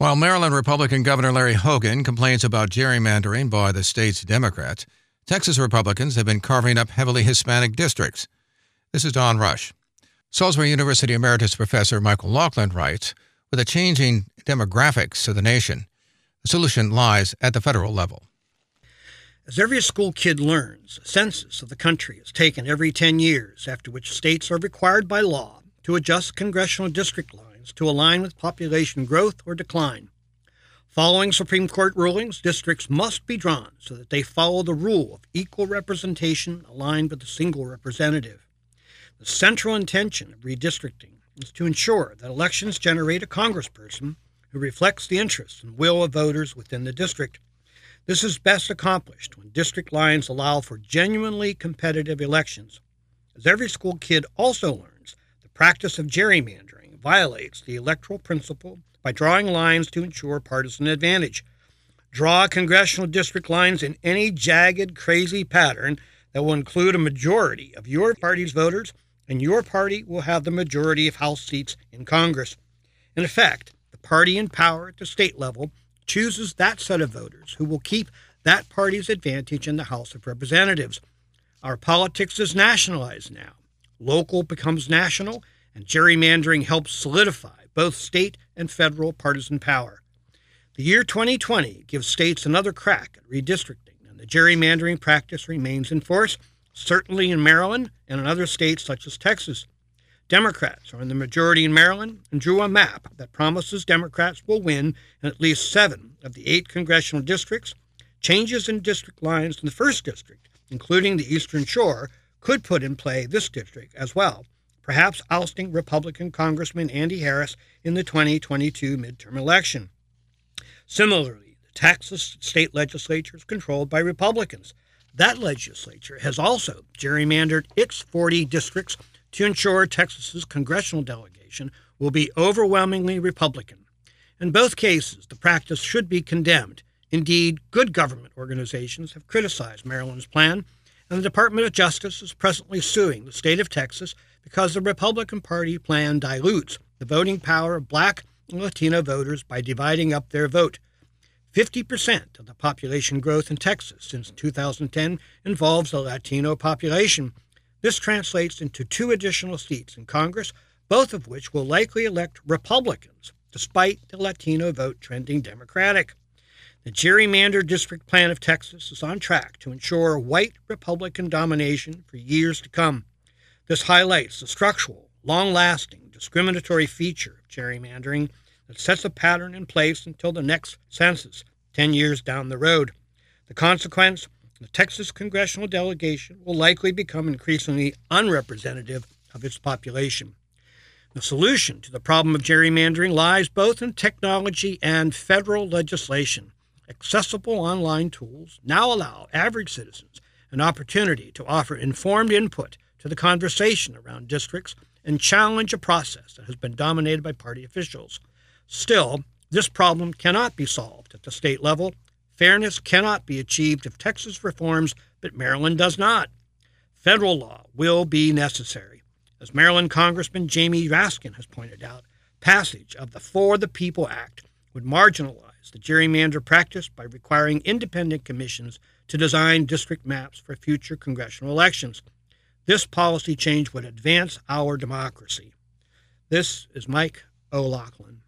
While Maryland Republican Governor Larry Hogan complains about gerrymandering by the state's Democrats, Texas Republicans have been carving up heavily Hispanic districts. This is Don Rush. Salisbury University Emeritus Professor Michael O'Loughlin writes With the changing demographics of the nation, the solution lies at the federal level. As every school kid learns, a census of the country is taken every 10 years, after which states are required by law to adjust congressional district lines to align with population growth or decline. Following Supreme Court rulings, districts must be drawn so that they follow the rule of equal representation aligned with a single representative. The central intention of redistricting is to ensure that elections generate a congressperson who reflects the interests and will of voters within the district. This is best accomplished when district lines allow for genuinely competitive elections. As every school kid also learns, the practice of gerrymandering violates the electoral principle by drawing lines to ensure partisan advantage. Draw congressional district lines in any jagged, crazy pattern that will include a majority of your party's voters, and your party will have the majority of House seats in Congress. In effect, the party in power at the state level chooses that set of voters who will keep that party's advantage in the House of Representatives. Our politics is nationalized now. Local becomes national, and gerrymandering helps solidify both state and federal partisan power. The year 2020 gives states another crack at redistricting, and the gerrymandering practice remains in force, certainly in Maryland and in other states such as Texas. Democrats are in the majority in Maryland and drew a map that promises Democrats will win in at least seven of the eight congressional districts. Changes in district lines in the first district, including the Eastern Shore, could put in play this district as well perhaps ousting Republican Congressman Andy Harris in the 2022 midterm election. Similarly, the Texas state legislature is controlled by Republicans. That legislature has also gerrymandered its 40 districts to ensure Texas's congressional delegation will be overwhelmingly Republican. In both cases, the practice should be condemned. Indeed, good government organizations have criticized Maryland's plan, and the Department of Justice is presently suing the state of Texas because the Republican Party plan dilutes the voting power of black and Latino voters by dividing up their vote. 50% of the population growth in Texas since 2010 involves the Latino population. This translates into two additional seats in Congress, both of which will likely elect Republicans, despite the Latino vote trending Democratic. The gerrymandered district plan of Texas is on track to ensure white Republican domination for years to come. This highlights the structural, long lasting, discriminatory feature of gerrymandering that sets a pattern in place until the next census, 10 years down the road. The consequence the Texas congressional delegation will likely become increasingly unrepresentative of its population. The solution to the problem of gerrymandering lies both in technology and federal legislation. Accessible online tools now allow average citizens an opportunity to offer informed input to the conversation around districts and challenge a process that has been dominated by party officials. Still, this problem cannot be solved at the state level. Fairness cannot be achieved if Texas reforms, but Maryland does not. Federal law will be necessary. As Maryland Congressman Jamie Raskin has pointed out, passage of the For the People Act would marginalize the gerrymander practice by requiring independent commissions to design district maps for future congressional elections. This policy change would advance our democracy. This is Mike O'Loughlin.